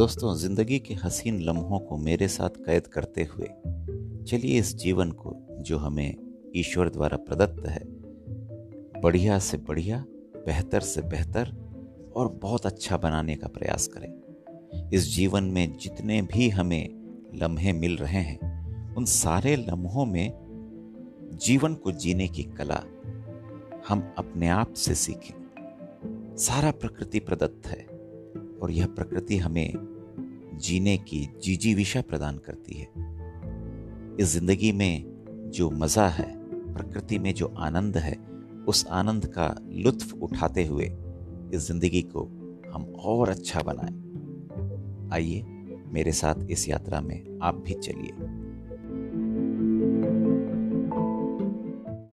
दोस्तों, ज़िंदगी के हसीन लम्हों को मेरे साथ कैद करते हुए चलिए इस जीवन को, जो हमें ईश्वर द्वारा प्रदत्त है, बढ़िया से बढ़िया, बेहतर से बेहतर और बहुत अच्छा बनाने का प्रयास करें। इस जीवन में जितने भी हमें लम्हे मिल रहे हैं, उन सारे लम्हों में जीवन को जीने की कला हम अपने आप से सीखें। सारा प्रकृति प्रदत्त है। और यह प्रकृति हमें जीने की जीजीविशा प्रदान करती है। इस ज़िंदगी में जो मज़ा है, प्रकृति में जो आनंद है, उस आनंद का लुत्फ उठाते हुए इस ज़िंदगी को हम और अच्छा बनाएँ। आइए, मेरे साथ इस यात्रा में आप भी चलिए।